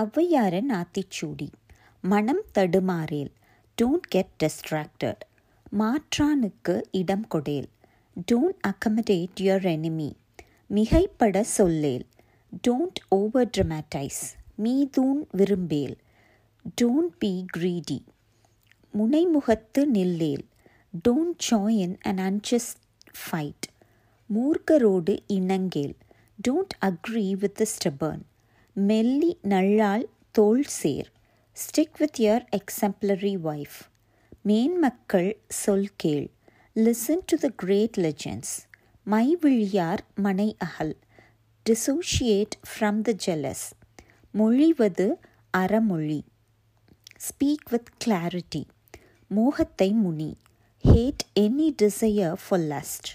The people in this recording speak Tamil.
ஔவையாரன் ஆத்திச்சூடி மனம் தடுமாறேல். Don't get distracted. மாற்றானுக்கு இடம் கொடேல். Don't accommodate your enemy. மிகைப்பட சொல்லேல். டோன்ட் ஓவர் ட்ரமேட்டைஸ் மீதூன் விரும்பேல். Don't be greedy. முனைமுகத்து நில்லேல். Don't join an unjust fight. மூர்க்கரோடு இணங்கேல். Don't agree with stubborn. மெல்லி நல்லால் தோல் சேர். Stick with your exemplary wife மேன்மக்கள் சொல் கேள். Listen to the great legends my விழியார் மனை அகல். டிசோஷியேட் ஃப்ரம் த ஜெலஸ் மொழிவது அறமொழி. ஸ்பீக் வித் கிளாரிட்டி மோகத்தை முனி. Hate any desire for lust